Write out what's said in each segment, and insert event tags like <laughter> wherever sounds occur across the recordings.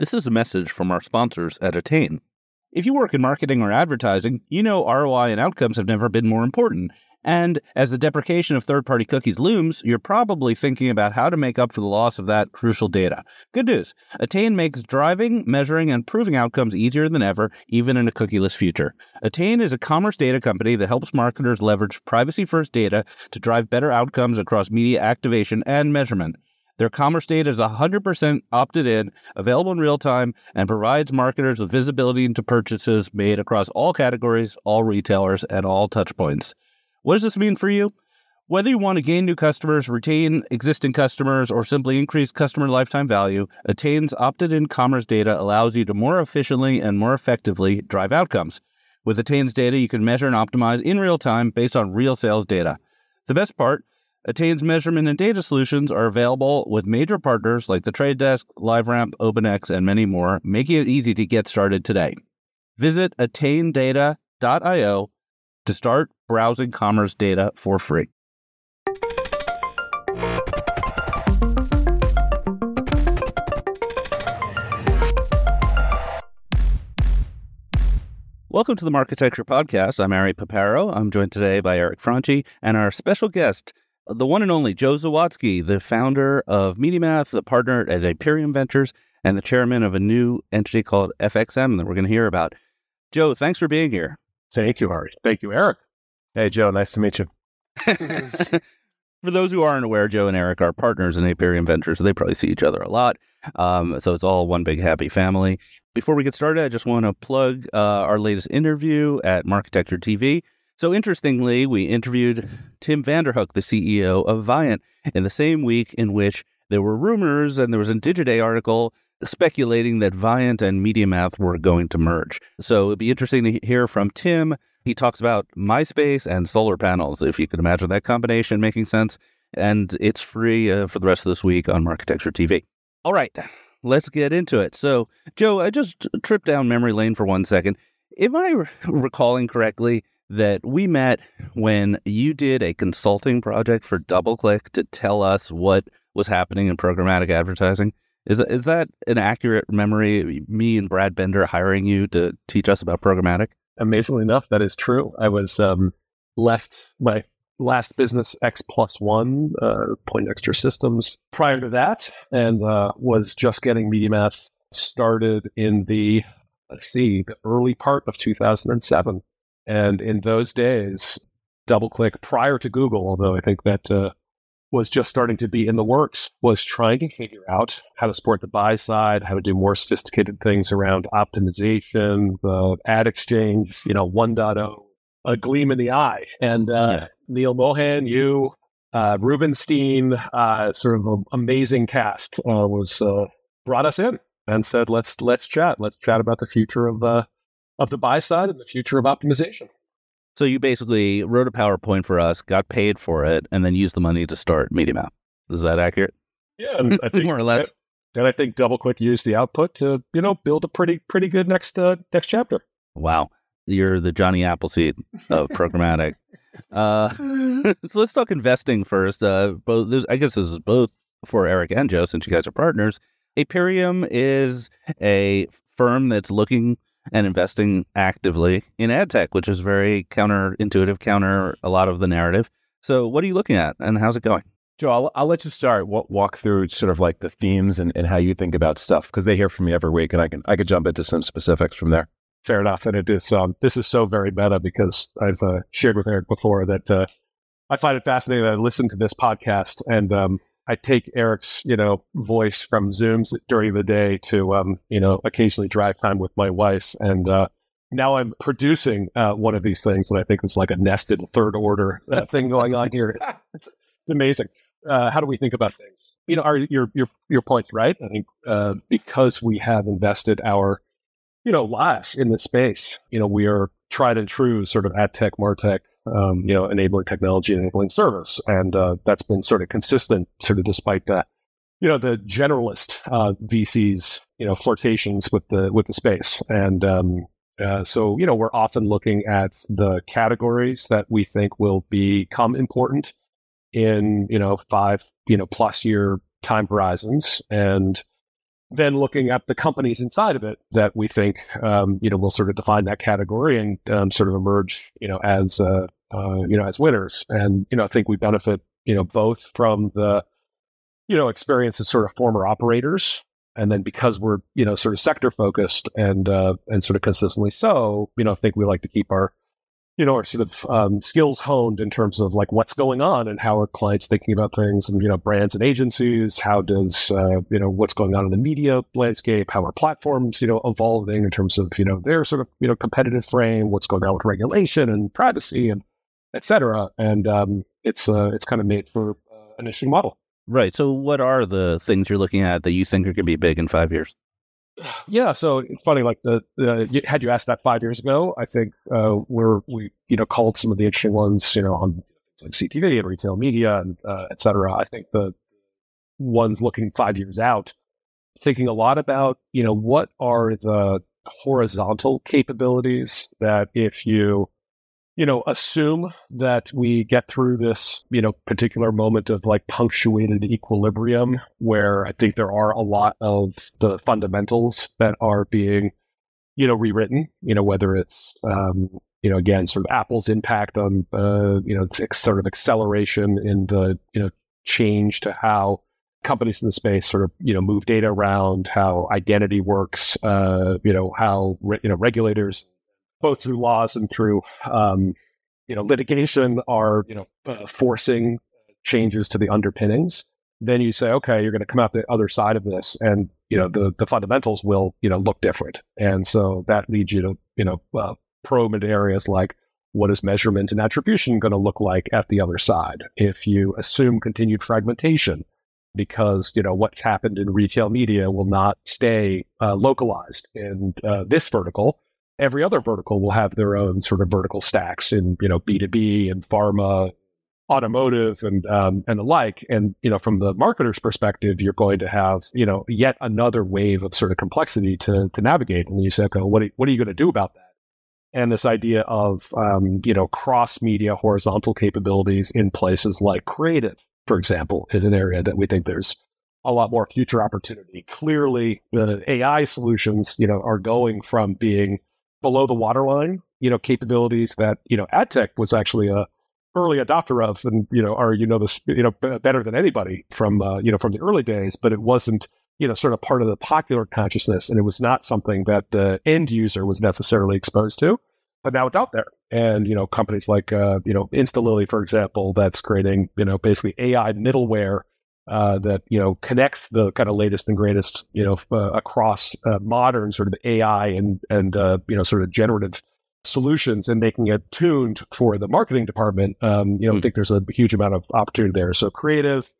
This is a message from our sponsors at Attain. If you work in marketing or advertising, you know ROI and outcomes have never been more important. And as the deprecation of third party cookies looms, you're probably thinking about how to make up for the loss of that crucial data. Good news Attain makes driving, measuring, and proving outcomes easier than ever, even in a cookieless future. Attain is a commerce data company that helps marketers leverage privacy first data to drive better outcomes across media activation and measurement. Their commerce data is 100% opted in, available in real time, and provides marketers with visibility into purchases made across all categories, all retailers, and all touchpoints. What does this mean for you? Whether you want to gain new customers, retain existing customers, or simply increase customer lifetime value, Attain's opted in commerce data allows you to more efficiently and more effectively drive outcomes. With Attain's data, you can measure and optimize in real time based on real sales data. The best part, Attain's measurement and data solutions are available with major partners like the Trade Desk, LiveRamp, OpenX, and many more, making it easy to get started today. Visit attaindata.io to start browsing commerce data for free. Welcome to the Marketecture Podcast. I'm Ari Paparo. I'm joined today by Eric Franchi and our special guest, the one and only Joe Zawadzki, the founder of MediaMath, the partner at Aperiam Ventures, and the chairman of a new entity called FxM that we're going to hear about. Joe, thanks for being here. Thank you, Ari. Thank you, Eric. Hey, Joe. Nice to meet you. <laughs> <laughs> for those who aren't aware, Joe and Eric are partners in Aperiam Ventures, so they probably see each other a lot. Um, so it's all one big happy family. Before we get started, I just want to plug uh, our latest interview at Marketecture TV. So interestingly, we interviewed Tim Vanderhook, the CEO of Viant, in the same week in which there were rumors and there was a Digiday article speculating that Viant and MediaMath were going to merge. So it'd be interesting to hear from Tim. He talks about MySpace and solar panels, if you could imagine that combination making sense. And it's free uh, for the rest of this week on Marketecture TV. All right, let's get into it. So, Joe, I just tripped down memory lane for one second. Am I recalling correctly that we met when you did a consulting project for DoubleClick to tell us what was happening in programmatic advertising. Is that, is that an accurate memory? Me and Brad Bender hiring you to teach us about programmatic? Amazingly enough, that is true. I was um, left my last business X plus one, uh, Poindexter Systems, prior to that, and uh, was just getting MediaMath started in the, let's see, the early part of 2007. And in those days, DoubleClick prior to Google, although I think that uh, was just starting to be in the works, was trying to figure out how to support the buy side, how to do more sophisticated things around optimization, the ad exchange, you know, 1.0, a gleam in the eye. And uh, yeah. Neal Mohan, you, uh, Rubenstein, uh, sort of an amazing cast uh, was uh, brought us in and said, let's let's chat. Let's chat about the future of uh, of the buy side and the future of optimization. So you basically wrote a PowerPoint for us, got paid for it, and then used the money to start MediaMath. Is that accurate? Yeah, I <laughs> think, more or less. And I think DoubleClick used the output to, you know, build a pretty pretty good next uh, next chapter. Wow, you're the Johnny Appleseed of <laughs> programmatic. uh, <laughs> so let's talk investing first. Uh, both, I guess this is both for Eric and Joe, since you guys are partners. Aperiam is a firm that's looking and investing actively in ad tech, which is very counterintuitive, counter a lot of the narrative. So, what are you looking at and how's it going? Joe, I'll, I'll let you start. walk through sort of like the themes and, and how you think about stuff because they hear from me every week, and I can I could jump into some specifics from there. Fair enough, and it is um, this is so very meta because I've uh, shared with Eric before that uh, I find it fascinating. I listen to this podcast, and um, I take Eric's, you know, voice from Zooms during the day to, um, you know, occasionally drive time with my wife. And uh, now I'm producing uh, one of these things, and I think it's like a nested third order uh, thing going on here. It's, <laughs> it's, it's amazing. Uh, how do we think about things? You know, our, your your your point's right. I think uh, because we have invested our, you know, lives in this space, you know, we are tried and true sort of ad tech, martech um, you know, enabling technology, enabling service, and uh, that's been sort of consistent, sort of despite that, you know, the generalist uh, VCs, you know, flirtations with the with the space, and um, uh, so you know, we're often looking at the categories that we think will become important in you know five you know plus year time horizons, and then looking at the companies inside of it that we think um, you know will sort of define that category and um, sort of emerge you know as uh, uh, you know as winners. And you know I think we benefit you know both from the you know experience as sort of former operators and then because we're you know sort of sector focused and uh, and sort of consistently so you know I think we like to keep our you know, our sort of um, skills honed in terms of like what's going on and how are clients thinking about things and, you know, brands and agencies. How does, uh, you know, what's going on in the media landscape? How are platforms, you know, evolving in terms of, you know, their sort of, you know, competitive frame? What's going on with regulation and privacy and et cetera? And um, it's, uh, it's kind of made for uh, an interesting model. Right. So, what are the things you're looking at that you think are going to be big in five years? <sighs> Yeah, so it's funny. Like the, the had you asked that five years ago, I think uh, we're we you know called some of the interesting ones, you know, on like CTV and retail media and uh, et cetera. I think the ones looking five years out, thinking a lot about you know what are the horizontal capabilities that if you you know, assume that we get through this, you know, particular moment of like punctuated equilibrium where I think there are a lot of the fundamentals that are being, you know, rewritten, you know, whether it's, um, you know, again, sort of Apple's impact on, uh, you know, sort of acceleration in the, you know, change to how companies in the space sort of, you know, move data around, how identity works, uh, you know, how, re- you know, regulators both through laws and through um, you know litigation are you know uh, forcing changes to the underpinnings then you say okay you're going to come out the other side of this and you know the the fundamentals will you know look different. And so that leads you to you know uh, probe into areas like what is measurement and attribution going to look like at the other side? If you assume continued fragmentation because you know what's happened in retail media will not stay uh, localized in uh, this vertical every other vertical will have their own sort of vertical stacks in you know B2B and pharma, automotive and um, and the like. And you know, from the marketer's perspective, you're going to have you know yet another wave of sort of complexity to to navigate. And you say, okay, what are, what are you going to do about that? And this idea of um, you know cross media horizontal capabilities in places like creative, for example, is an area that we think there's a lot more future opportunity. Clearly, the AI solutions, you know, are going from being below the waterline, you know, capabilities that, you know, AdTech was actually a early adopter of and, you know, are, you know, this, you know, better than anybody from, uh, you know, from the early days, but it wasn't, you know, sort of part of the popular consciousness. And it was not something that the end user was necessarily exposed to, but now it's out there. And, you know, companies like, uh, you know, InstaLily, for example, that's creating, you know, basically AI middleware uh, that you know connects the kind of latest and greatest you know uh, across uh, modern sort of AI and and uh, you know sort of generative solutions and making it tuned for the marketing department. Um, you know, mm. I hmm. think there's a huge amount of opportunity there. So creative.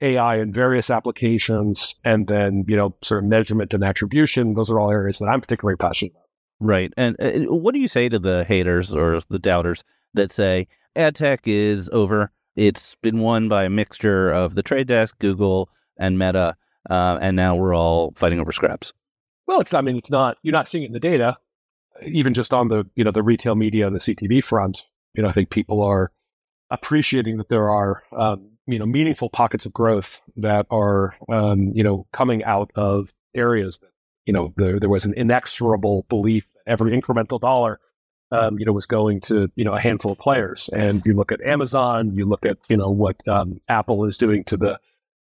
AI in various applications, and then you know, sort of measurement and attribution. Those are all areas that I'm particularly passionate about. Right. And what do you say to the haters or the doubters that say ad tech is over? It's been won by a mixture of the Trade Desk, Google, and Meta, uh, and now we're all fighting over scraps. Well, it's I mean, it's not you're not seeing it in the data, even just on the you know the retail media and the CTV front. You know, I think people are appreciating that there are um, you know meaningful pockets of growth that are um, you know coming out of areas that you know there, there was an inexorable belief that every incremental dollar um, you know, was going to, you know, a handful of players. And you look at Amazon, you look at, you know, what um, Apple is doing to the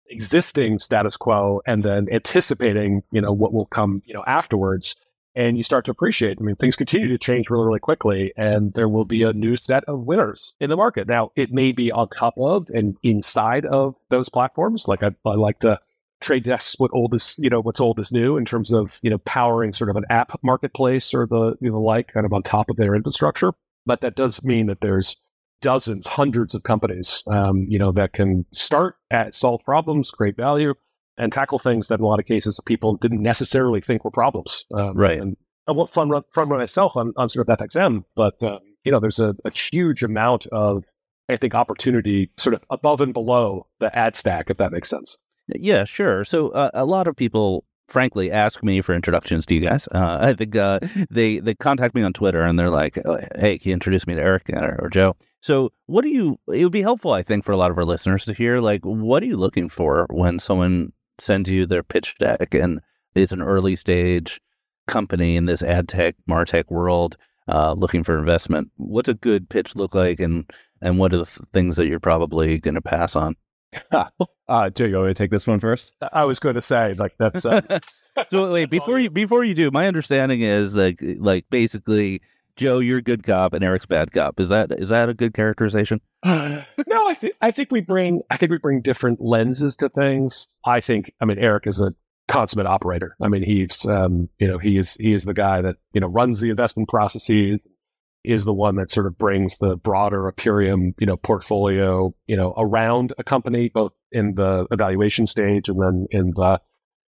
existing status quo and then anticipating, you know, what will come, you know, afterwards. And you start to appreciate, I mean, things continue to change really, really quickly, and there will be a new set of winners in the market. Now, it may be on top of and inside of those platforms. Like I, I like to trade desks what old is you know what's old is new in terms of you know powering sort of an app marketplace or the you know like kind of on top of their infrastructure. But that does mean that there's dozens hundreds of companies um, you know that can start at solve problems create value and tackle things that in a lot of cases people didn't necessarily think were problems. Um, right. and i won't front run, front run myself on, on sort of FxM but uh, you know there's a, a huge amount of i think opportunity sort of above and below the ad stack if that makes sense yeah, sure. So uh, a lot of people, frankly, ask me for introductions to you guys. Uh, I think uh, <laughs> they they contact me on Twitter and they're like, oh, "Hey, can you introduce me to Eric or, or Joe?" So, what do you? It would be helpful, I think, for a lot of our listeners to hear. Like, what are you looking for when someone sends you their pitch deck, and it's an early stage company in this ad tech, martech world uh, looking for investment. What's a good pitch look like, and and what are the things that you're probably going to pass on? <laughs> uh, Joe, you want to take this one first? I was going to say like that's. Uh, <laughs> so wait before you before you do, my understanding is like like basically Joe, you're a good cop and Eric's bad cop. Is that is that a good characterization? <sighs> no, I think I think we bring I think we bring different lenses to things. I think I mean Eric is a consummate operator. I mean he's um, you know he is he is the guy that you know runs the investment processes, is the one that sort of brings the broader Aperiam you know portfolio you know around a company both in the evaluation stage and then in the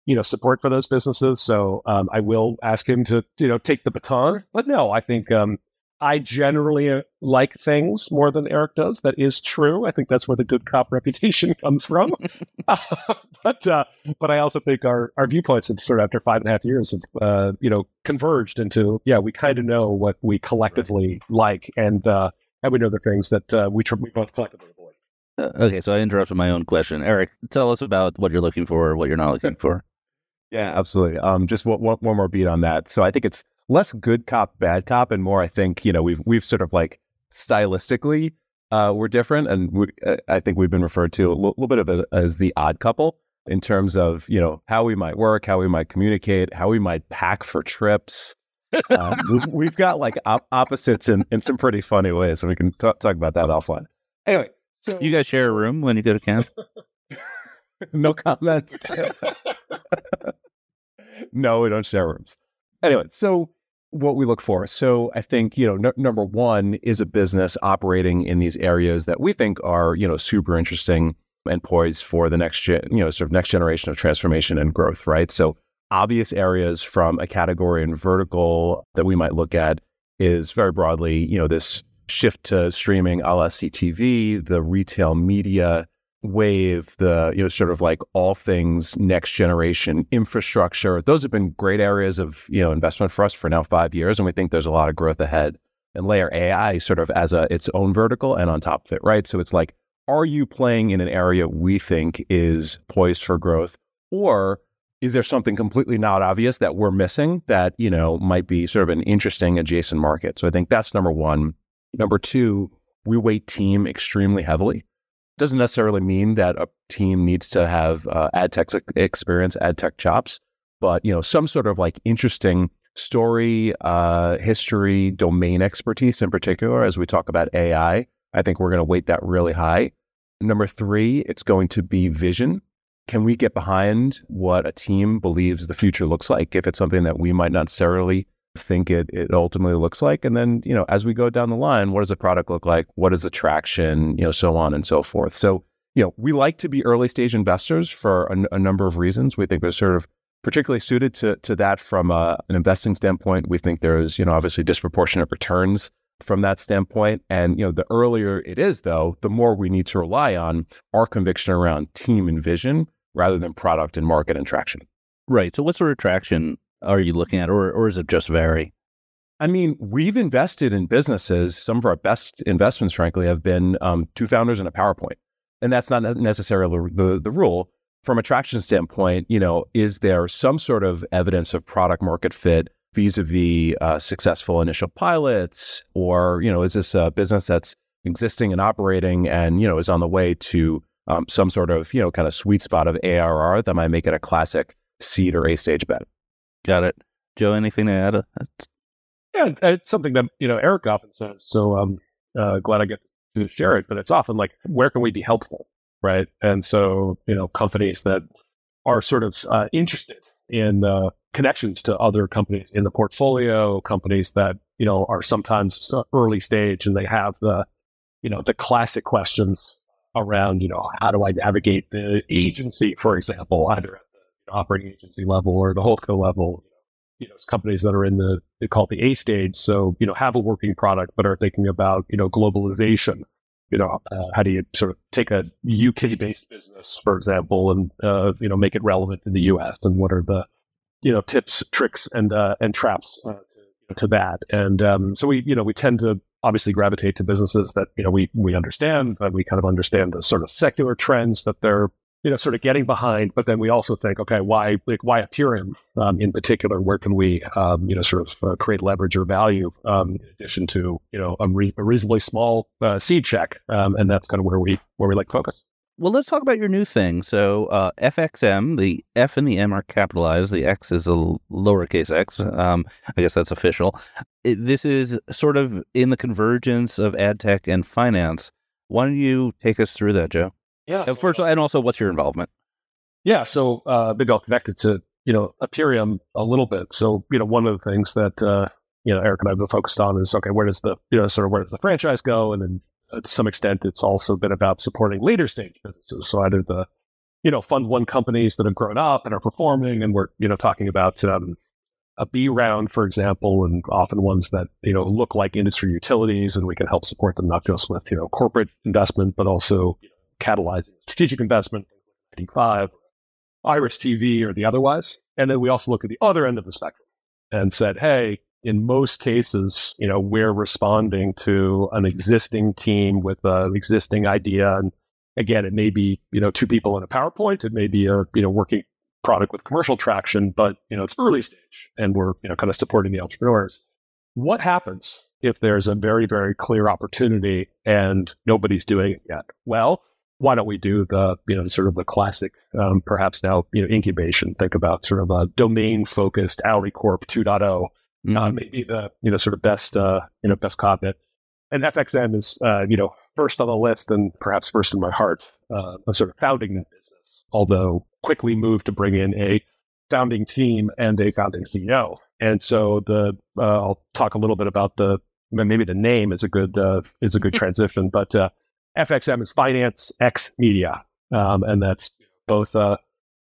you know support for those businesses. So um, I will ask him to you know take the baton. But no, I think um, I generally uh, like things more than Eric does. That is true. I think that's where the good cop <laughs> reputation comes from. <laughs> but uh, but I also think our our viewpoints have sort of after five and a half years have uh, you know converged into yeah we kind of know what we collectively like and uh, and we know the things that uh, we tr- we both collectively avoid. Uh, okay, so I interrupted my own question. Eric, tell us about what you're looking for, what you're not looking for. Yeah, absolutely. Um, just one, one, one more beat on that. So I think it's less good cop, bad cop, and more. I think you know we've we've sort of like stylistically uh, we're different, and we, uh, I think we've been referred to a l- little bit of it as the odd couple in terms of you know how we might work, how we might communicate, how we might pack for trips. uh, <laughs> we've, we've, got like op- opposites in, in some pretty funny ways, and we can t- talk about that offline. Anyway, so you guys share a room when you go to camp? <laughs> no comments. <laughs> no, we don't share rooms. Anyway, so what we look for. So I think, you know, n- number one is a business operating in these areas that we think are, you know, super interesting and poised for the next, you know, sort of next generation of transformation and growth, right? So obvious areas from a category and vertical that we might look at is very broadly, you know, this shift to streaming a la CTV, the retail media wave, the you know sort of like all things next generation infrastructure. Those have been great areas of you know investment for us for now five years, and we think there's a lot of growth ahead. And layer AI sort of as a its own vertical and on top of it, right? So it's like, are you playing in an area we think is poised for growth, or is there something completely not obvious that we're missing that you know might be sort of an interesting adjacent market? So I think that's number one. Number two, we weight team extremely heavily doesn't necessarily mean that a team needs to have uh, ad tech experience, ad tech chops, but you know some sort of like interesting story, uh, history, domain expertise in particular. As we talk about AI, I think we're going to weight that really high. Number three, it's going to be vision. Can we get behind what a team believes the future looks like? If it's something that we might not necessarily think it it ultimately looks like and then you know as we go down the line what does the product look like? What is the traction you know so on and so forth. So you know we like to be early stage investors for a, number of reasons. We think we're sort of particularly suited to to that from a, an investing standpoint. We think there's you know obviously disproportionate returns from that standpoint. And you know the earlier it is though the more we need to rely on our conviction around team and vision rather than product and market and traction. Right. So what sort of traction are you looking at, or or is it just vary? I mean, we've invested in businesses. Some of our best investments, frankly, have been um, two founders and a PowerPoint, and that's not necessarily the the rule. From a traction standpoint, you know, is there some sort of evidence of product market fit vis-a-vis uh, successful initial pilots, or you know, is this a business that's existing and operating, and you know, is on the way to um, some sort of you know kind of sweet spot of ARR that might make it a classic seed or A stage bet? Got it. Joe, anything to add? Yeah, it's something that, you know, Eric often says. So I'm uh, glad I get to share it, but it's often like, where can we be helpful? Right. And so, you know, companies that are sort of uh, interested in uh, connections to other companies in the portfolio, companies that, you know, are sometimes early stage and they have the, you know, the classic questions around, you know, how do I navigate the agency, for example, either operating agency level or the holdco level. You know, companies that are in the they call it the A stage, so you know have a working product but are thinking about you know globalization. You know, uh, how do you sort of take a UK based business, for example, and uh, you know make it relevant in the US, and what are the you know tips, tricks, and uh, and traps uh, to, to, that? And um, so we you know we tend to obviously gravitate to businesses that you know we we understand, but we kind of understand the sort of secular trends that they're you know, sort of getting behind. But then we also think, okay, why, like, why Aperiam um, in particular? Where can we, um, you know, sort of uh, create leverage or value um, in addition to, you know, a, re- a reasonably small uh, seed check? Um, and that's kind of where we where we like focus. Well, let's talk about your new thing. So, uh, FxM, the F and the M are capitalized. The X is a lowercase x. Um, I guess that's official. It, this is sort of in the convergence of ad tech and finance. Why don't you take us through that, Joe? Yeah. Uh, First, and also, what's your involvement? Yeah. So uh, maybe I'll connect it to you know Aperiam a little bit. So you know one of the things that uh, you know Eric and I've been focused on is okay, where does the you know sort of where does the franchise go, and then uh, to some extent, it's also been about supporting later stage businesses. So either the you know fund one companies that have grown up and are performing, and we're you know talking about um, a B round, for example, and often ones that you know look like industry utilities, and we can help support them not just with you know corporate investment, but also you catalyzing strategic investment, 95, Iris TV, or the otherwise. And then we also look at the other end of the spectrum and said, hey, in most cases, you know, we're responding to an existing team with an existing idea. And again, it may be, you know, two people in a PowerPoint. It may be a, you know, working product with commercial traction, but, you know, it's early stage and we're, you know, kind of supporting the entrepreneurs. What happens if there's a very, very clear opportunity and nobody's doing it yet? Well, why don't we do the, you know, sort of the classic, um, perhaps now, you know, incubation? Think about sort of a domain focused AlleyCorp 2.0 Mm-hmm. uh, maybe the you know sort of best uh, you know best comment. And FxM is uh, you know first on the list and perhaps first in my heart uh, of sort of founding that business. Although quickly moved to bring in a founding team and a founding CEO. And so the uh, I'll talk a little bit about the maybe the name is a good uh, is a good <laughs> transition, but uh, FxM is Finance X Media, um, and that's both uh,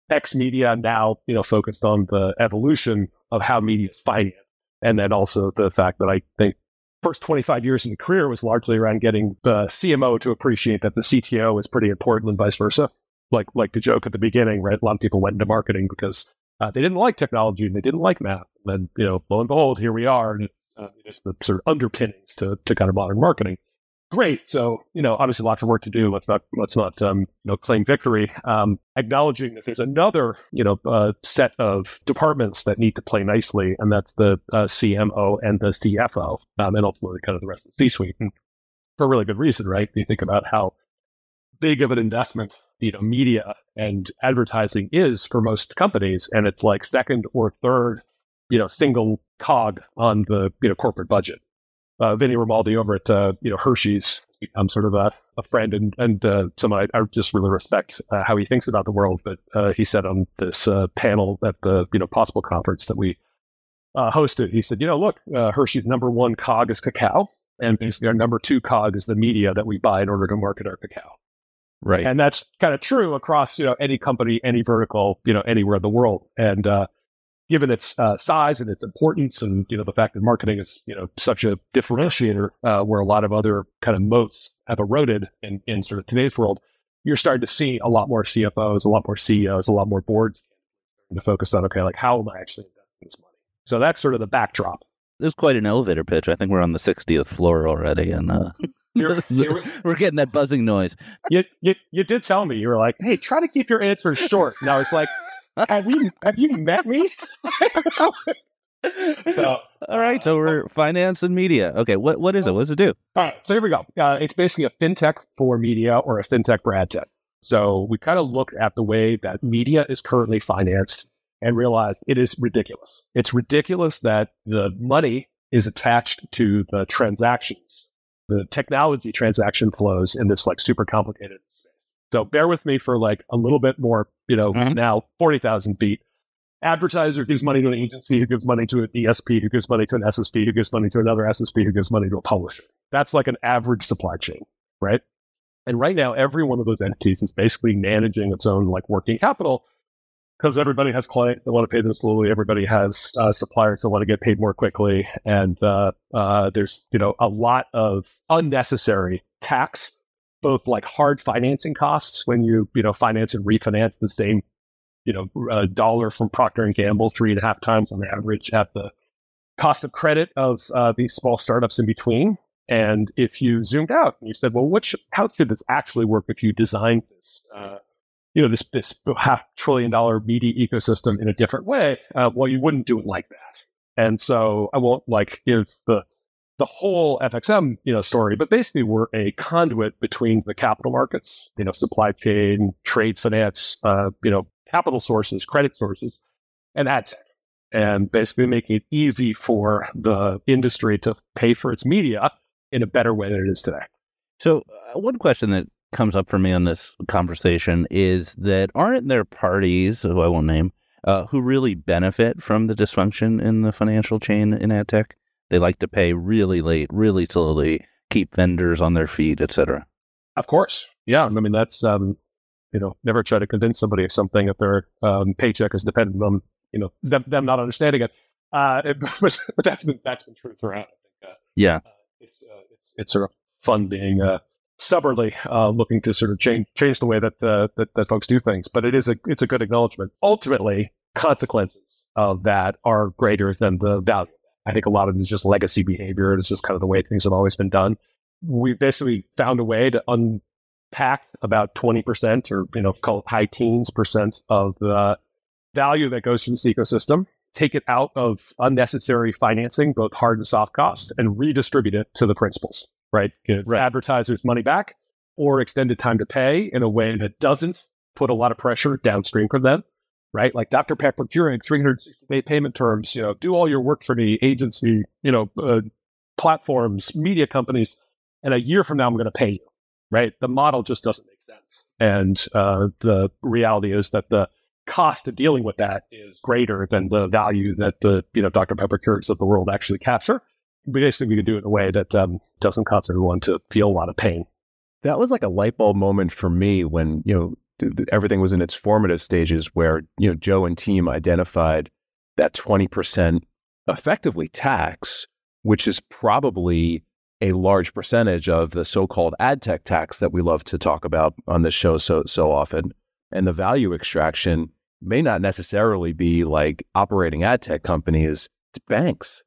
X Media now you know focused on the evolution of how media is financed and then also the fact that I think first 25 years in the career was largely around getting the CMO to appreciate that the CTO is pretty important and vice versa. Like like the joke at the beginning, right? A lot of people went into marketing because uh, they didn't like technology and they didn't like math. And you know, lo and behold, here we are, and uh, just the sort of underpinnings to to kind of modern marketing. Great. So you know, obviously, lots of work to do. Let's not let's not um, you know claim victory. Um, acknowledging that there's another you know uh, set of departments that need to play nicely, and that's the uh, CMO and the CFO, um, and ultimately kind of the rest of the C-suite. And for a really good reason, right? You think about how big of an investment you know media and advertising is for most companies, and it's like second or third you know single cog on the you know corporate budget uh, Vinny Rinaldi over at uh, you know Hershey's. I'm sort of a, a friend and and uh, someone I, I just really respect uh, how he thinks about the world. But uh, he said on this uh, panel at the you know Possible conference that we uh, hosted, he said, you know, look, uh, Hershey's number one cog is cacao, and basically our number two cog is the media that we buy in order to market our cacao. Right. And that's kind of true across you know any company, any vertical, you know anywhere in the world. And uh, given its uh, size and its importance, and you know the fact that marketing is you know such a differentiator, uh, where a lot of other kind of moats have eroded in in sort of today's world, you're starting to see a lot more CFOs, a lot more CEOs, a lot more boards to focus on okay, like how am I actually investing this money? So that's sort of the backdrop. This is quite an elevator pitch. I think we're on the 60th floor already, and uh, You're- you're- <laughs> we're getting that buzzing noise. you, you you did tell me you were like, hey, try to keep your answers short. Now it's like, have you have you met me? <laughs> so All right, so we're finance and media. Okay, what what is it? What does it do? All right, so here we go. Uh, it's basically a fintech for media or a fintech for ad tech. So we kind of look at the way that media is currently financed and realize it is ridiculous. It's ridiculous that the money is attached to the transactions, the technology transaction flows in this like super complicated. So bear with me for like a little bit more, you know, Mhm. now 40,000 feet. Advertiser gives money to an agency who gives money to a DSP who gives money to an SSP who gives money to another SSP who gives money to a publisher. That's like an average supply chain, right? And right now, every one of those entities is basically managing its own like working capital because everybody has clients that want to pay them slowly. Everybody has uh, suppliers that want to get paid more quickly, and uh, uh, there's you know a lot of unnecessary tax, both like hard financing costs when you you know finance and refinance the same you know uh, dollar from Procter and Gamble three and a half times on average at the cost of credit of uh, these small startups in between. And if you zoomed out and you said, well, what should, how should this actually work if you designed this uh, you know, this, this half trillion dollar media ecosystem in a different way. Uh, well, you wouldn't do it like that. And so I won't like give the the whole FxM, you know, story, but basically we're a conduit between the capital markets, you know, supply chain, trade finance, uh, you know, capital sources, credit sources, and ad tech. And basically making it easy for the industry to pay for its media in a better way than it is today. So, uh, one question that comes up for me on this conversation is that aren't there parties, who I won't name, uh, who really benefit from the dysfunction in the financial chain in ad tech? They like to pay really late, really slowly, keep vendors on their feet, etc. Of course. Yeah. I mean, that's, um, you know, never try to convince somebody of something if their um, paycheck is dependent on, you know, them, them not understanding it. Uh, it <laughs> but, but, that's been, that's been true throughout. I think, uh, yeah. Uh, it's, uh, it's, it's sort of fun being, uh, stubbornly uh, looking to sort of change change the way that, uh, that that folks do things. But it is a it's a good acknowledgement. Ultimately, consequences of that are greater than the value. I think a lot of it is just legacy behavior. It's just kind of the way things have always been done. We basically found a way to unpack about 20% or, you know, call it high teens percent of the value that goes to this ecosystem, take it out of unnecessary financing, both hard and soft costs, and redistribute it to the principals, right? Give right. advertisers money back or extended time to pay in a way that doesn't put a lot of pressure downstream from them right? Like Dr. Pepper Keurig, 360 day payment terms, you know, do all your work for me, agency, you know, uh, platforms, media companies. And a year from now, I'm going to pay you, right? The model just doesn't make sense. And uh, the reality is that the cost of dealing with that is greater than the value that the, you know, Dr. Pepper Keurigs of the world actually capture. Basically, we can do it in a way that um, doesn't cause everyone to feel a lot of pain. That was like a light bulb moment for me when, you know, everything was in its formative stages where you know Joe and team identified that 20% effectively tax which is probably a large percentage of the so-called ad tech tax that we love to talk about on this show so so often. And the value extraction may not necessarily be like operating ad tech companies it's banks.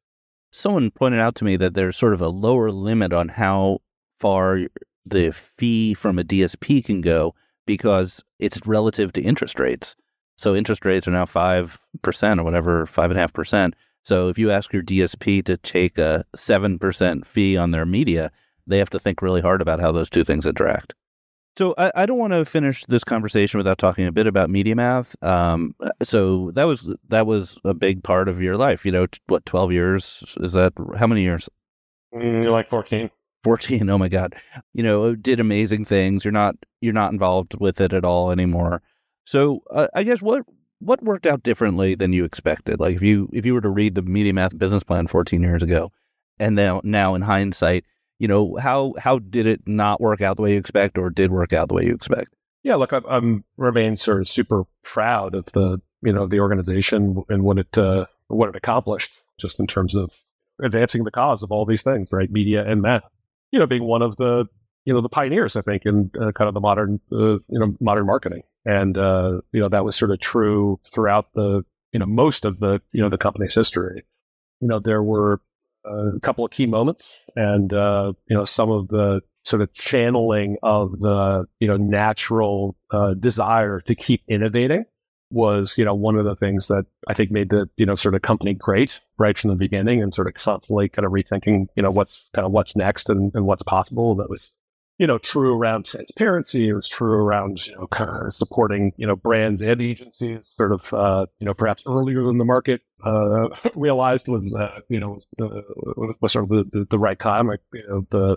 Someone pointed out to me that there's sort of a lower limit on how far the fee from a DSP can go because it's relative to interest rates. So interest rates are now 5% or whatever, 5.5%. So if you ask your DSP to take a 7% fee on their media, they have to think really hard about how those two things interact. So I, I don't want to finish this conversation without talking a bit about MediaMath. Um, so that was that was a big part of your life. You know, what twelve years is that? How many years? Mm, like fourteen. 14 <laughs> oh my god you know did amazing things you're not you're not involved with it at all anymore. So uh, i guess what what worked out differently than you expected? Like if you if you were to read the MediaMath business plan 14 years ago and now now in hindsight you know how how did it not work out the way you expect or did work out the way you expect? Yeah look i'm, I'm remain sort of super proud of the you know the organization and what it uh, what it accomplished just in terms of advancing the cause of all these things right? Media and math you know, being one of the you know the pioneers, I think, in uh, kind of the modern uh, you know modern marketing, and uh, you know that was sort of true throughout the you know most of the you know the company's history. You know, there were uh, a couple of key moments, and uh, you know some of the sort of channeling of the you know natural uh, desire to keep innovating was, you know, one of the things that I think made the, you know, sort of company great right from the beginning and sort of constantly kind of rethinking, you know, what's kind of what's next and, and what's possible. That was, you know, true around transparency. It was true around, you know, kind of supporting, you know, brands and agencies sort of, uh, you know, perhaps earlier than the market, uh, realized was, uh, you know, uh, was sort of the, the, the right time. Like, you know, the,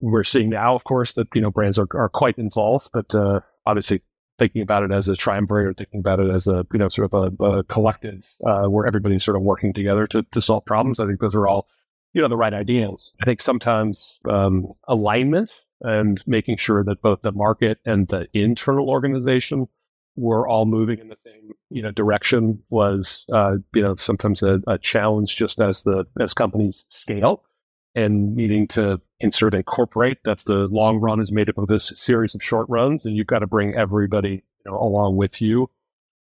we're seeing now, of course, that, you know, brands are, are quite involved, but, uh, obviously thinking about it as a triumvirate or thinking about it as a you know sort of a, a collective uh, where everybody's sort of working together to, to solve problems. I think those are all you know the right ideas. I think sometimes um, alignment and making sure that both the market and the internal organization were all moving in the same you know direction was uh, you know sometimes a, a challenge just as the as companies scale and needing to insert incorporate that the long run is made up of this series of short runs and you've got to bring everybody you know, along with you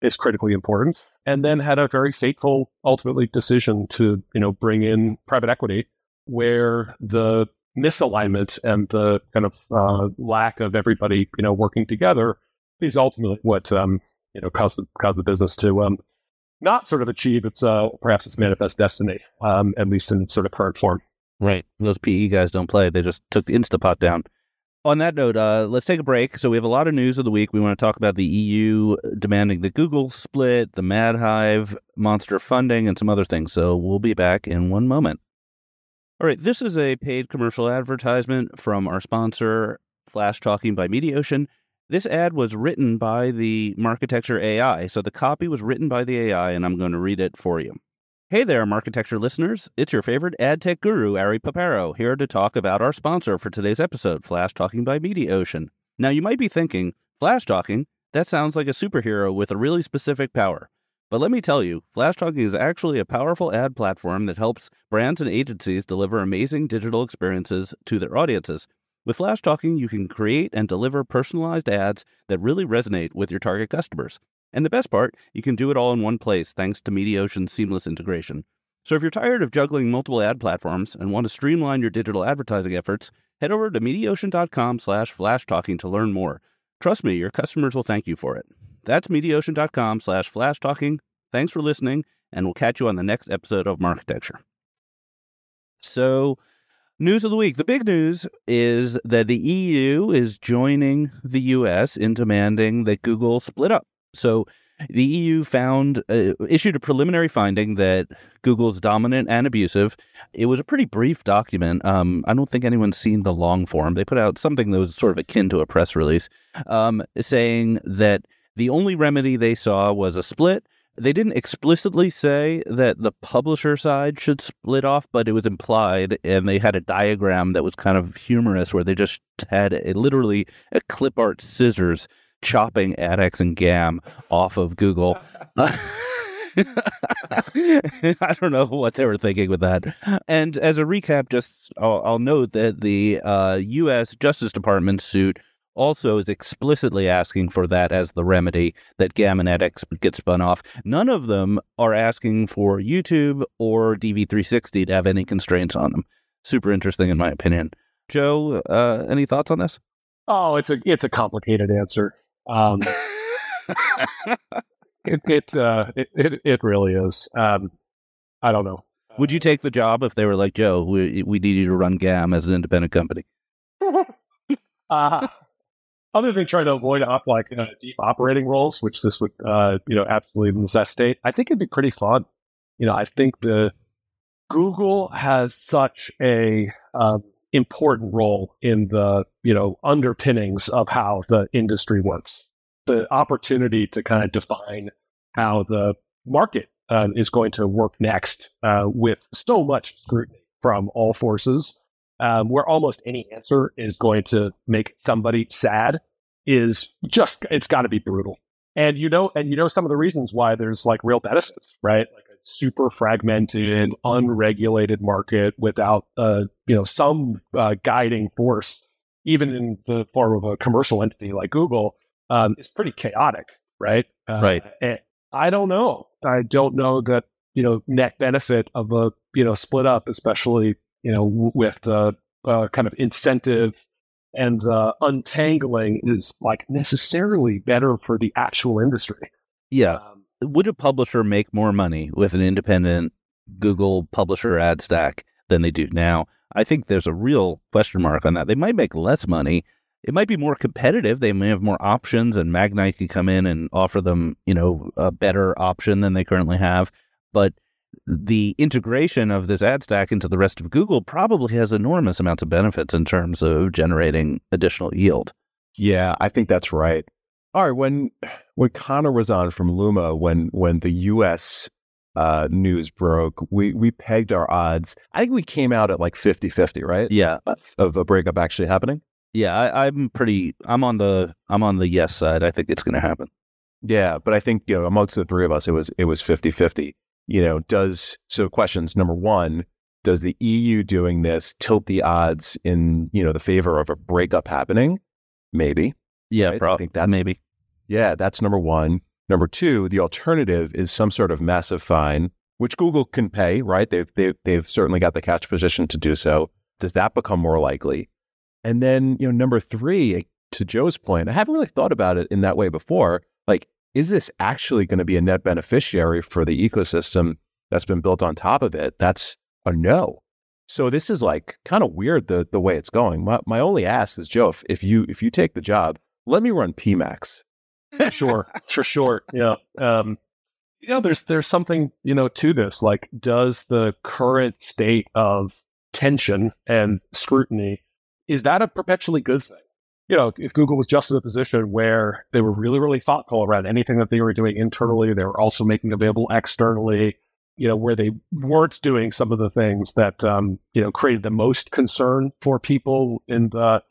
is critically important and then had a very fateful ultimately decision to you know bring in private equity where the misalignment and the kind of uh, lack of everybody you know working together is ultimately what um, you know caused the caused the business to um, not sort of achieve its uh, perhaps its manifest destiny, um, at least in sort of current form. Right. Those PE guys don't play. They just took the Instapot down. On that note, uh, let's take a break. So we have a lot of news of the week. We want to talk about the EU demanding the Google split, the MadHive monster funding, and some other things. So we'll be back in one moment. All right, this is a paid commercial advertisement from our sponsor, Flashtalking by MediaOcean. This ad was written by the Marketecture AI. So the copy was written by the AI, and I'm going to read it for you. Hey there, Marketecture listeners. It's your favorite ad tech guru, Ari Paparo, here to talk about our sponsor for today's episode, Flashtalking by MediaOcean. Now, you might be thinking, Flashtalking? That sounds like a superhero with a really specific power. But let me tell you, Flashtalking is actually a powerful ad platform that helps brands and agencies deliver amazing digital experiences to their audiences. With Flashtalking, you can create and deliver personalized ads that really resonate with your target customers. And the best part, you can do it all in one place thanks to MediaOcean's seamless integration. So if you're tired of juggling multiple ad platforms and want to streamline your digital advertising efforts, head over to MediaOcean.com slash flashtalking to learn more. Trust me, your customers will thank you for it. That's MediaOcean.com slash flashtalking. Thanks for listening, and we'll catch you on the next episode of Marketecture. So News of the week. The big news is that the EU is joining the US in demanding that Google split up. So the EU found uh, issued a preliminary finding that Google's dominant and abusive. It was a pretty brief document. Um, I don't think anyone's seen the long form. They put out something that was sort of akin to a press release, um, saying that the only remedy they saw was a split they didn't explicitly say that the publisher side should split off, but it was implied, and they had a diagram that was kind of humorous where they just had a, literally a clip art scissors chopping AdX and GAM off of Google. <laughs> I don't know what they were thinking with that. And as a recap, just I'll, I'll note that the uh, U.S. Justice Department suit also is explicitly asking for that as the remedy that GAM and AdX get spun off. None of them are asking for YouTube or DV360 to have any constraints on them. Super interesting, in my opinion. Joe, uh, any thoughts on this? Oh, it's a it's a complicated answer. Um, it it, uh, it, it it really is. Um, I don't know. Would you take the job if they were like Joe? We we need you to run GAM as an independent company. <laughs> uh, other than trying to avoid op, like uh, deep operating roles, which this would uh, you know absolutely necessitate, I think it'd be pretty fun. You know, I think the Google has such a um, important role in the you know underpinnings of how the industry works. The opportunity to kind of define how the market uh, is going to work next uh, with so much scrutiny from all forces um, where almost any answer is going to make somebody sad is just it's got to be brutal. And you know, and you know some of the reasons why there's like real benefits, right? Like super fragmented, unregulated market without uh, you know some uh, guiding force, even in the form of a commercial entity like Google, um, is pretty chaotic, right? Uh, right. I don't know. I don't know that you know net benefit of a you know split up, especially you know, with the uh, kind of incentive and uh, untangling is like necessarily better for the actual industry. Yeah. Um, Would a publisher make more money with an independent Google publisher ad stack than they do now? I think there's a real question mark on that. They might make less money. It might be more competitive. They may have more options, and Magnite could come in and offer them, you know, a better option than they currently have. But the integration of this ad stack into the rest of Google probably has enormous amounts of benefits in terms of generating additional yield. Yeah, I think that's right. All right, when when Connor was on from Luma, when when the U.S. Uh, news broke, we we pegged our odds. I think we came out at like 50-50, right? Yeah, of a breakup actually happening. Yeah, I, I'm pretty. I'm on the I'm on the yes side. I think it's going to happen. Yeah, but I think you know amongst the three of us, it was it was 50-50 you know, does so questions number one, does the EU doing this tilt the odds in, you know, the favor of a breakup happening? Maybe. Yeah, right? probably. I think that maybe. Yeah, that's number one. Number two, the alternative is some sort of massive fine, which Google can pay, right? They've they've they've certainly got the catch position to do so. Does that become more likely? And then, you know, number three, eh, to Joe's point, I haven't really thought about it in that way before. Like, is this actually going to be a net beneficiary for the ecosystem that's been built on top of it? That's a no. So this is like kind of weird the the way it's going. My my only ask is Joe, if, if you if you take the job, let me run PMax. sure, <laughs> for sure. Yeah. Um, you know, there's there's something you know to this. Like, does the current state of tension and scrutiny is that a perpetually good thing? You know, if Google was just in a position where they were really, really thoughtful around anything that they were doing internally, they were also making available externally. You know, where they weren't doing some of the things that um, you know created the most concern for people in the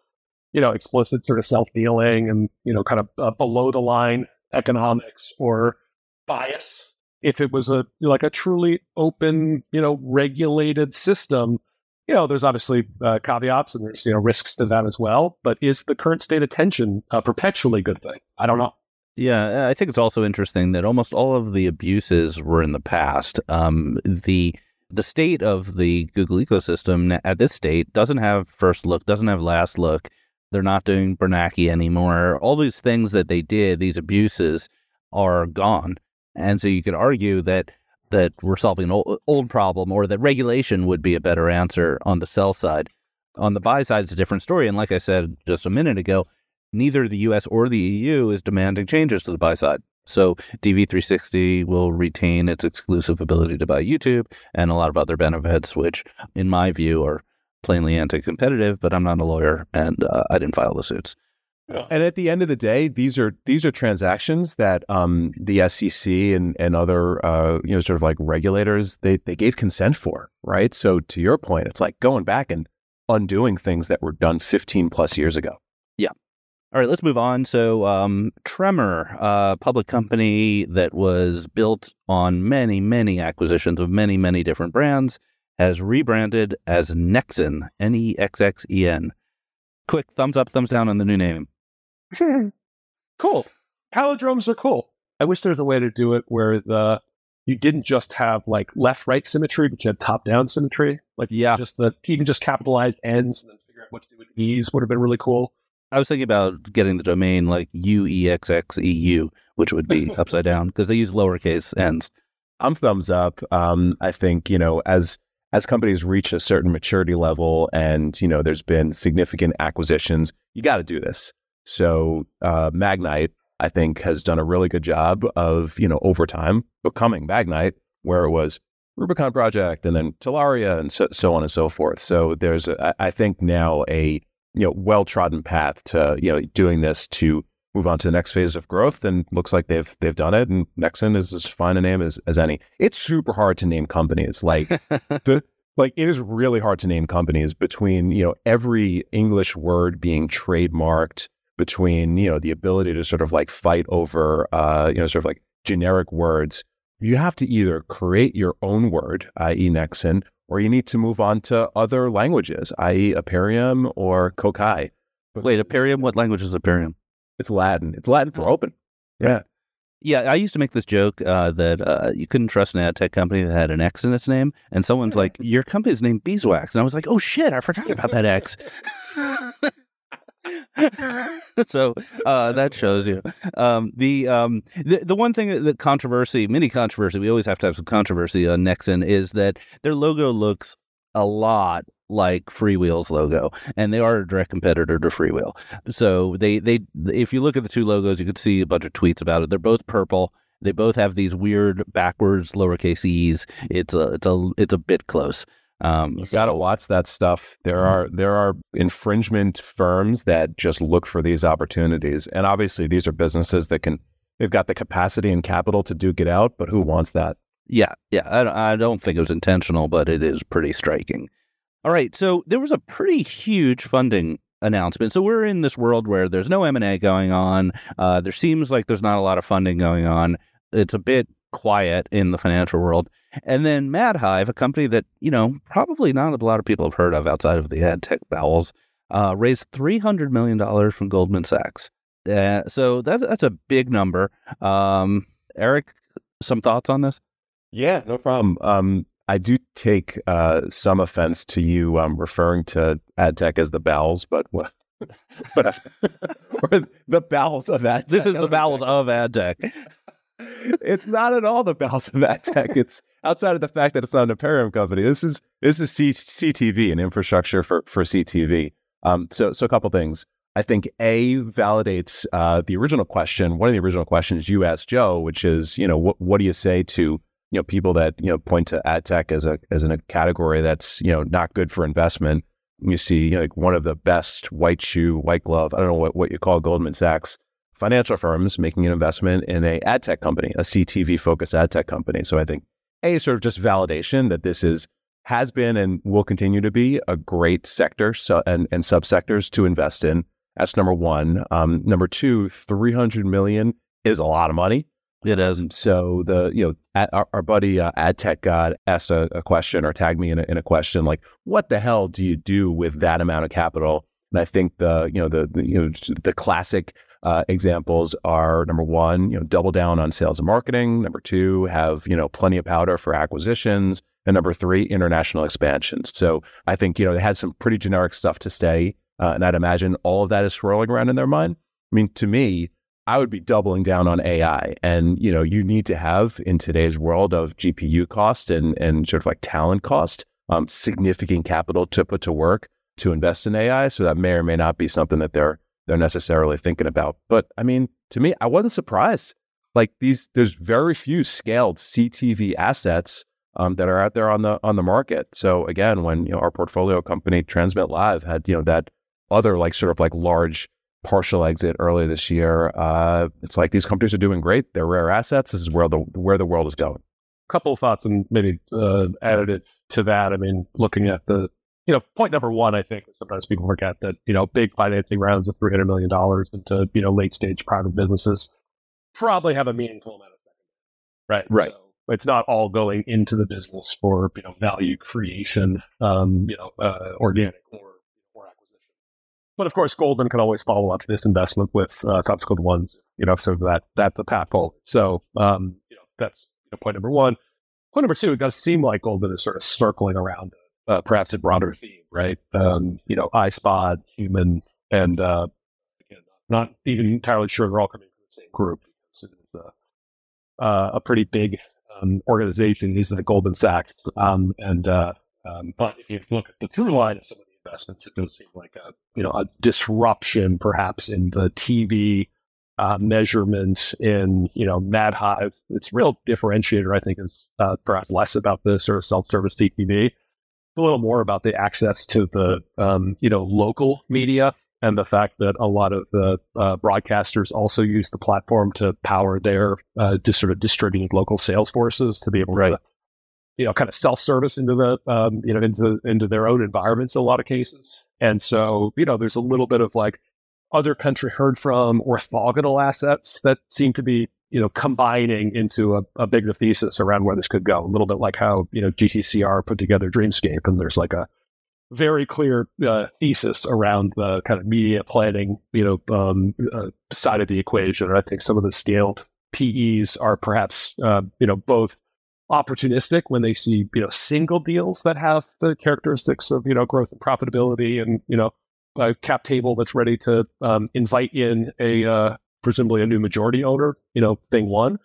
you know explicit sort of self dealing and you know kind of uh, below the line economics or bias. If it was a like a truly open, you know, regulated system, you know, there's obviously uh, caveats and there's you know risks to that as well. But is the current state of tension a perpetually good thing? I don't know. Yeah, I think it's also interesting that almost all of the abuses were in the past. Um, the the state of the Google ecosystem at this state doesn't have first look, doesn't have last look. They're not doing Bernanke anymore. All these things that they did, these abuses, are gone. And so you could argue that that we're solving an old, old problem or that regulation would be a better answer on the sell side. On the buy side, it's a different story. And like I said just a minute ago, neither the US or the EU is demanding changes to the buy side. So DV360 will retain its exclusive ability to buy YouTube and a lot of other benefits, which, in my view, are plainly anti-competitive. But I'm not a lawyer, and uh, I didn't file the suits. And at the end of the day, these are these are transactions that um, the SEC and and other uh, you know sort of like regulators they they gave consent for, right? So to your point, it's like going back and undoing things that were done 15 plus years ago. Yeah. All right, let's move on. So, um, Tremor, a public company that was built on many, many acquisitions of many, many different brands, has rebranded as Nexxen, N E X X E N. Quick thumbs up, thumbs down on the new name. <laughs> cool. Palindromes are cool. I wish there was a way to do it where the you didn't just have like left right symmetry, but you had top down symmetry. Like yeah, just the even just capitalized ends and then figure out what to do with e's would have been really cool. I was thinking about getting the domain like U E X X E U, which would be <laughs> upside down because they use lowercase ends. I'm thumbs up. Um, I think you know as as companies reach a certain maturity level and you know there's been significant acquisitions, you got to do this. So uh, Magnite, I think, has done a really good job of you know over time becoming Magnite, where it was Rubicon Project and then Telaria and so, so on and so forth. So there's, a, I think, now a you know well trodden path to you know doing this to move on to the next phase of growth and looks like they've they've done it and Nexxen is as fine a name as, as any. It's super hard to name companies like <laughs> the like it is really hard to name companies between, you know, every English word being trademarked, between, you know, the ability to sort of like fight over uh, you know, sort of like generic words. You have to either create your own word, i.e. Nexxen, or you need to move on to other languages, i.e. Aperiam or Kokai. Wait, Aperiam? What language is Aperiam? It's Latin. It's Latin for open. Yeah. Yeah, I used to make this joke uh, that uh, you couldn't trust an ad tech company that had an X in its name, and someone's like, <laughs> "Your company's named Beeswax," and I was like, "Oh shit, I forgot about that X." <laughs> so uh, that shows you um, the, um, the the one thing that controversy, mini controversy, we always have to have some controversy on Nexxen is that their logo looks a lot like Freewheel's logo, and they are a direct competitor to Freewheel. So they they if you look at the two logos, you could see a bunch of tweets about it. They're both purple. They both have these weird backwards lowercase e's. It's a it's a it's a bit close. Um, you got to watch that stuff. There are there are infringement firms that just look for these opportunities, and obviously these are businesses that can they've got the capacity and capital to duke it out. But who wants that? Yeah, yeah. I, I don't think it was intentional, but it is pretty striking. All right, so there was a pretty huge funding announcement. So we're in this world where there's no M and A going on. Uh, there seems like there's not a lot of funding going on. It's a bit quiet in the financial world. And then MadHive, a company that you know probably not a lot of people have heard of outside of the ad tech bowels, uh, raised three hundred million dollars from Goldman Sachs. Uh, so that's that's a big number. Um, Eric, some thoughts on this? Yeah, no problem. Um, I do take uh, some offense to you um, referring to ad tech as the bowels, but <laughs> but <laughs> or the bowels of ad. This is the bowels of ad tech. <laughs> it's not at all the bowels of ad tech. It's outside of the fact that it's not an parent company. This is this is C- CTV and infrastructure for for CTV. Um, so so a couple things. I think A validates uh, the original question. One of the original questions you asked Joe, which is, you know, what what do you say to you know people that you know point to ad tech as a as in a category that's you know not good for investment. You see, you know, like one of the best white shoe, white glove. I don't know what, what you call Goldman Sachs financial firms making an investment in a ad tech company, a CTV focused ad tech company. So I think a sort of just validation that this is has been and will continue to be a great sector so, and and subsectors to invest in. That's number one. Um, number two, three hundred million is a lot of money. It is. So the you know our, our buddy uh, ad tech god asked a, a, question or tagged me in a, in a question like, what the hell do you do with that amount of capital? And I think the you know the, the you know the classic uh, examples are number one, you know, double down on sales and marketing. Number two, have you know plenty of powder for acquisitions. And number three, international expansions. So I think you know they had some pretty generic stuff to say, uh, and I'd imagine all of that is swirling around in their mind. I mean, to me, I would be doubling down on AI. And, you know, you need to have in today's world of GPU cost and, and sort of like talent cost, um, significant capital to put to work to invest in AI. So that may or may not be something that they're they're necessarily thinking about. But I mean, to me, I wasn't surprised. Like these, there's very few scaled CTV assets um, that are out there on the on the market. So again, when you know our portfolio company Transmit Live had you know that other like sort of like large partial exit earlier this year. Uh, it's like these companies are doing great. They're rare assets. This is where the where the world is going. A Couple of thoughts and maybe uh, additive to that. I mean, looking at the you know point number one, I think sometimes people forget that you know big financing rounds of three hundred million dollars into you know late stage private businesses probably have a meaningful amount of secondary, right? Right. So it's not all going into the business for you know value creation, um, you know, uh, organic or but of course, Goldman can always follow up this investment with uh, subsequent ones. You know, so that that's a path forward. So, um, you know, that's you know, point number one. Point number two, it does seem like Goldman is sort of circling around uh, perhaps a broader theme, right? Um, you know, iSpot, human, and uh, again, not even entirely sure they're all coming from the same group. So it's a, uh, a pretty big um, organization. are the Goldman Sachs, um, and uh, um, but if you look at the through line of some of investments. It does seem like a you know a disruption, perhaps in the TV uh, measurement in you know MadHive. Its real differentiator, I think, is uh, perhaps less about the sort of self-service CTV. It's a little more about the access to the um, you know local media and the fact that a lot of the uh, broadcasters also use the platform to power their uh, sort of distributed local sales forces to be able right. to you know, kind of self-service into the, um, you know, into into their own environments in a lot of cases. And so, you know, there's a little bit of like other country heard from orthogonal assets that seem to be, you know, combining into a, a bigger thesis around where this could go. A little bit like how, you know, GTCR put together Dreamscape and there's like a very clear uh, thesis around the kind of media planning, you know, um, uh, side of the equation. And I think some of the scaled PEs are perhaps, uh, you know, both opportunistic when they see you know single deals that have the characteristics of you know growth and profitability and you know a cap table that's ready to um, invite in a uh, presumably a new majority owner you know thing one.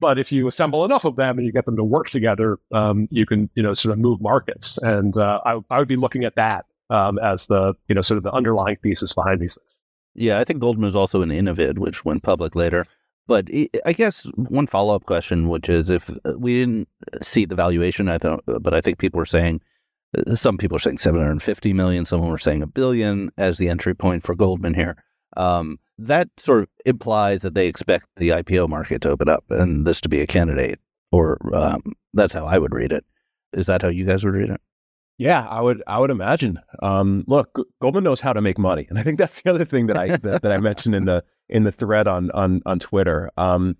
But if you assemble enough of them and you get them to work together um, you can you know sort of move markets. And uh, I, I would be looking at that um, as the you know sort of the underlying thesis behind these things. Yeah i think goldman is also an Innovid which went public later but I guess one follow up question, which is if uh, we didn't see the valuation, I thought, but I think people were saying uh, some people are saying 750 million, some were saying a billion as the entry point for Goldman here. Um, that sort of implies that they expect the IPO market to open up and this to be a candidate, or um, that's how I would read it. Is that how you guys would read it? Yeah, I would. I would imagine. Um, look, Goldman knows how to make money, and I think <laughs> that's the other thing that I that, that I mentioned in the in the thread on on on Twitter. Um,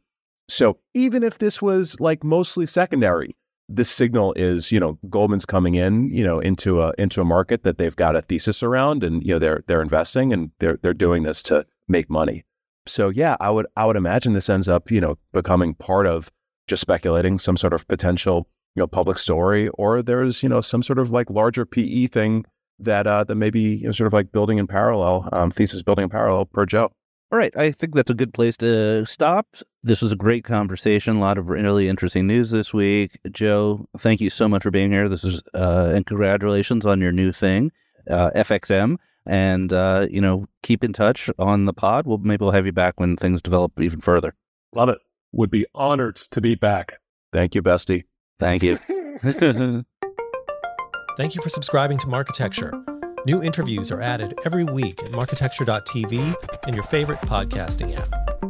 so even if this was like mostly secondary, the signal is you know Goldman's coming in you know into a into a market that they've got a thesis around, and you know they're they're investing and they're they're doing this to make money. So yeah, I would I would imagine this ends up you know becoming part of just speculating some sort of potential you know public story or there's you know some sort of like larger PE thing that uh, that maybe you know, sort of like building in parallel, um, thesis building in parallel per Joe. All right. I think that's a good place to stop. This was a great conversation. A lot of really interesting news this week. Joe, thank you so much for being here. This is, uh, and congratulations on your new thing, uh, FXM. And, uh, you know, keep in touch on the pod. We'll maybe we'll have you back when things develop even further. Love it. Would be honored to be back. Thank you, Bestie. Thank you. <laughs> Thank you for subscribing to Marketecture. New interviews are added every week at marketecture.tv and your favorite podcasting app.